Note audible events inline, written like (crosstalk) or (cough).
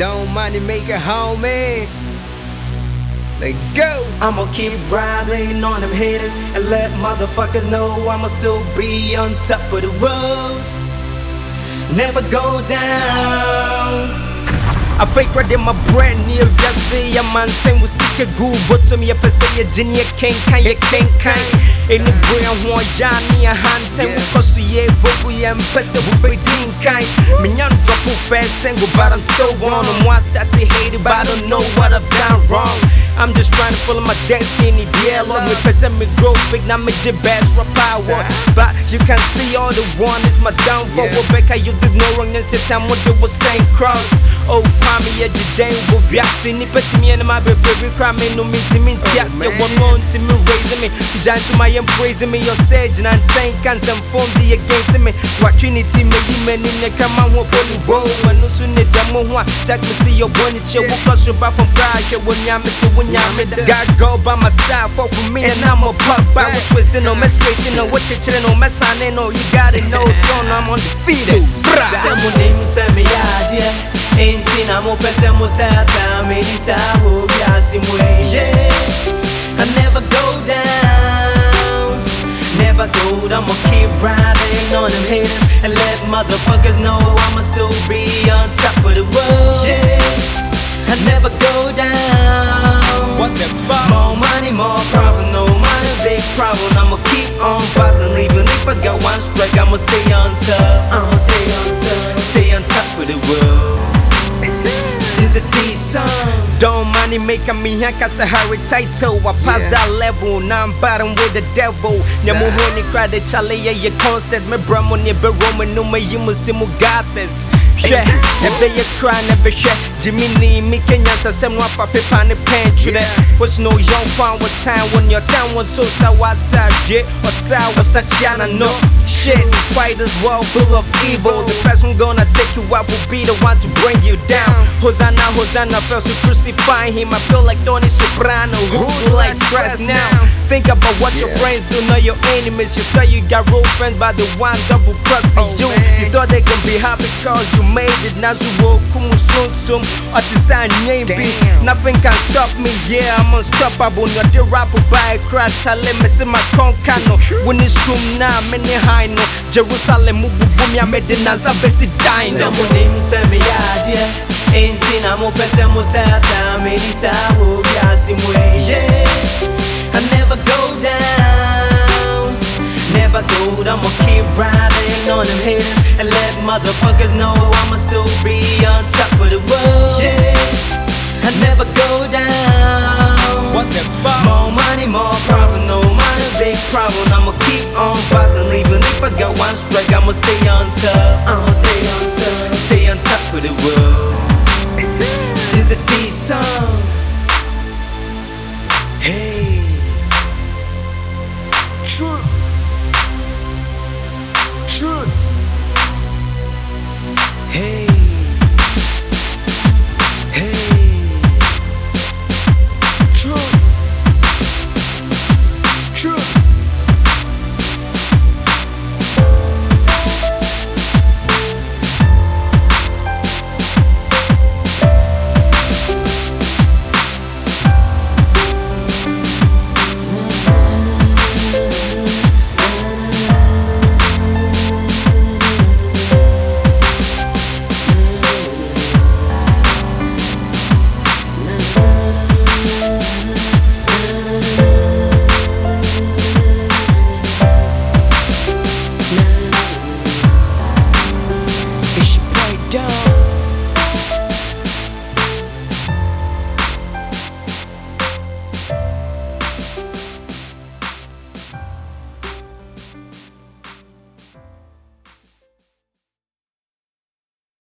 Don't mind money make it homie. Let go. I'ma keep riding on them haters and let motherfuckers know I'ma still be on top of the world. Never go down. Afei in my brand new wiase yɛ mansan wo sika gu bɔtɔm yɛpɛ sɛ yɛgye ne yɛkenkan yɛkenkan ɛne berɛ ho ɔyaa ne yɛhantan wokɔ so yɛ bobu yɛmpɛ sɛ wobɛdi nkan menya ndrɔpo fɛ single but I'm still on them I start to hate it but I don't know what I've done wrong I'm just trying to follow my destiny, dear Lord. Me person me grow big, now me the best rap power. But you can see all the one is my downfall. Yeah. Rebecca, you did no wrong, and say time what they was saying cross. Oh, kwame ya jideng wo biase ni peti me and my baby cry me no me to me tia say one more to me raising me. Giant to my em praising me your sage and chain can some form the against me. What trinity me you men in the kama ho bolu bo man no so ne jamo ho check me see your bonny che wo cross your back from pride. Wo nya me so wo nya me God go by my side fuck with me and I'm a pop by. With twisting no mess straight no what you chilling no mess on no you got it no throne I'm undefeated. Say my name say me idea Enti na mo pese mo tata me di sa ho biasi mo yeah I never go down Never go down, I'ma keep riding on them haters And let motherfuckers know I'ma still be on top of the world. Yeah I never go down. What the fuck? More money, more problem, no money, big problem. I'ma keep on bustin' even if I got one strike I'ma stay on top, I'ma stay on top Stay on top of the world This the D song Don't money make me here cause I hurry title. I pass Yeah. that level, now I'm bottom with the devil. Nyamu honi crowd the chale ya your concept. Me bramo ni be roman no me yimu simu got this. Hwɛ ɛbɛ yɛ kora na ɛbɛhwɛ Jimmy ni mi Kenya nsasɛm no apa pepa ne pen twerɛ Was no young fan with time when your time was so sa wasa hwɛ ɔsa wasa kyia na no Shit, why this world full of evil. The person gonna take you out will be the one to bring you down. Hosanna, Hosanna, felt to crucify him. I feel like Tony Soprano, who like Christ now Think about what your friends do, know your enemies You thought you got real friends, but the one double crossing Oh, you. man. You thought they can be happy cause you made it. Now you walk kumu sum sum Or to sign name be? Nothing can stop me, yeah I'm unstoppable. No the rapper by crash Chale me see my konkano When it's sum na many high no Jerusalem mubu bumi ya medina za besi Say dino my name, say me idea Enti na mo pese mo tata me di sa ho biasi mo yeah I never go down Never go down, I'ma keep riding on them haters And let motherfuckers know I'ma still be on top of the world Yeah I never go down What the fuck? More money, more problem, no money, big problem. I'ma keep on bustin', even if I got one strike, I'ma stay on top. I'ma stay on top, stay on top of the world. (laughs) This the D song.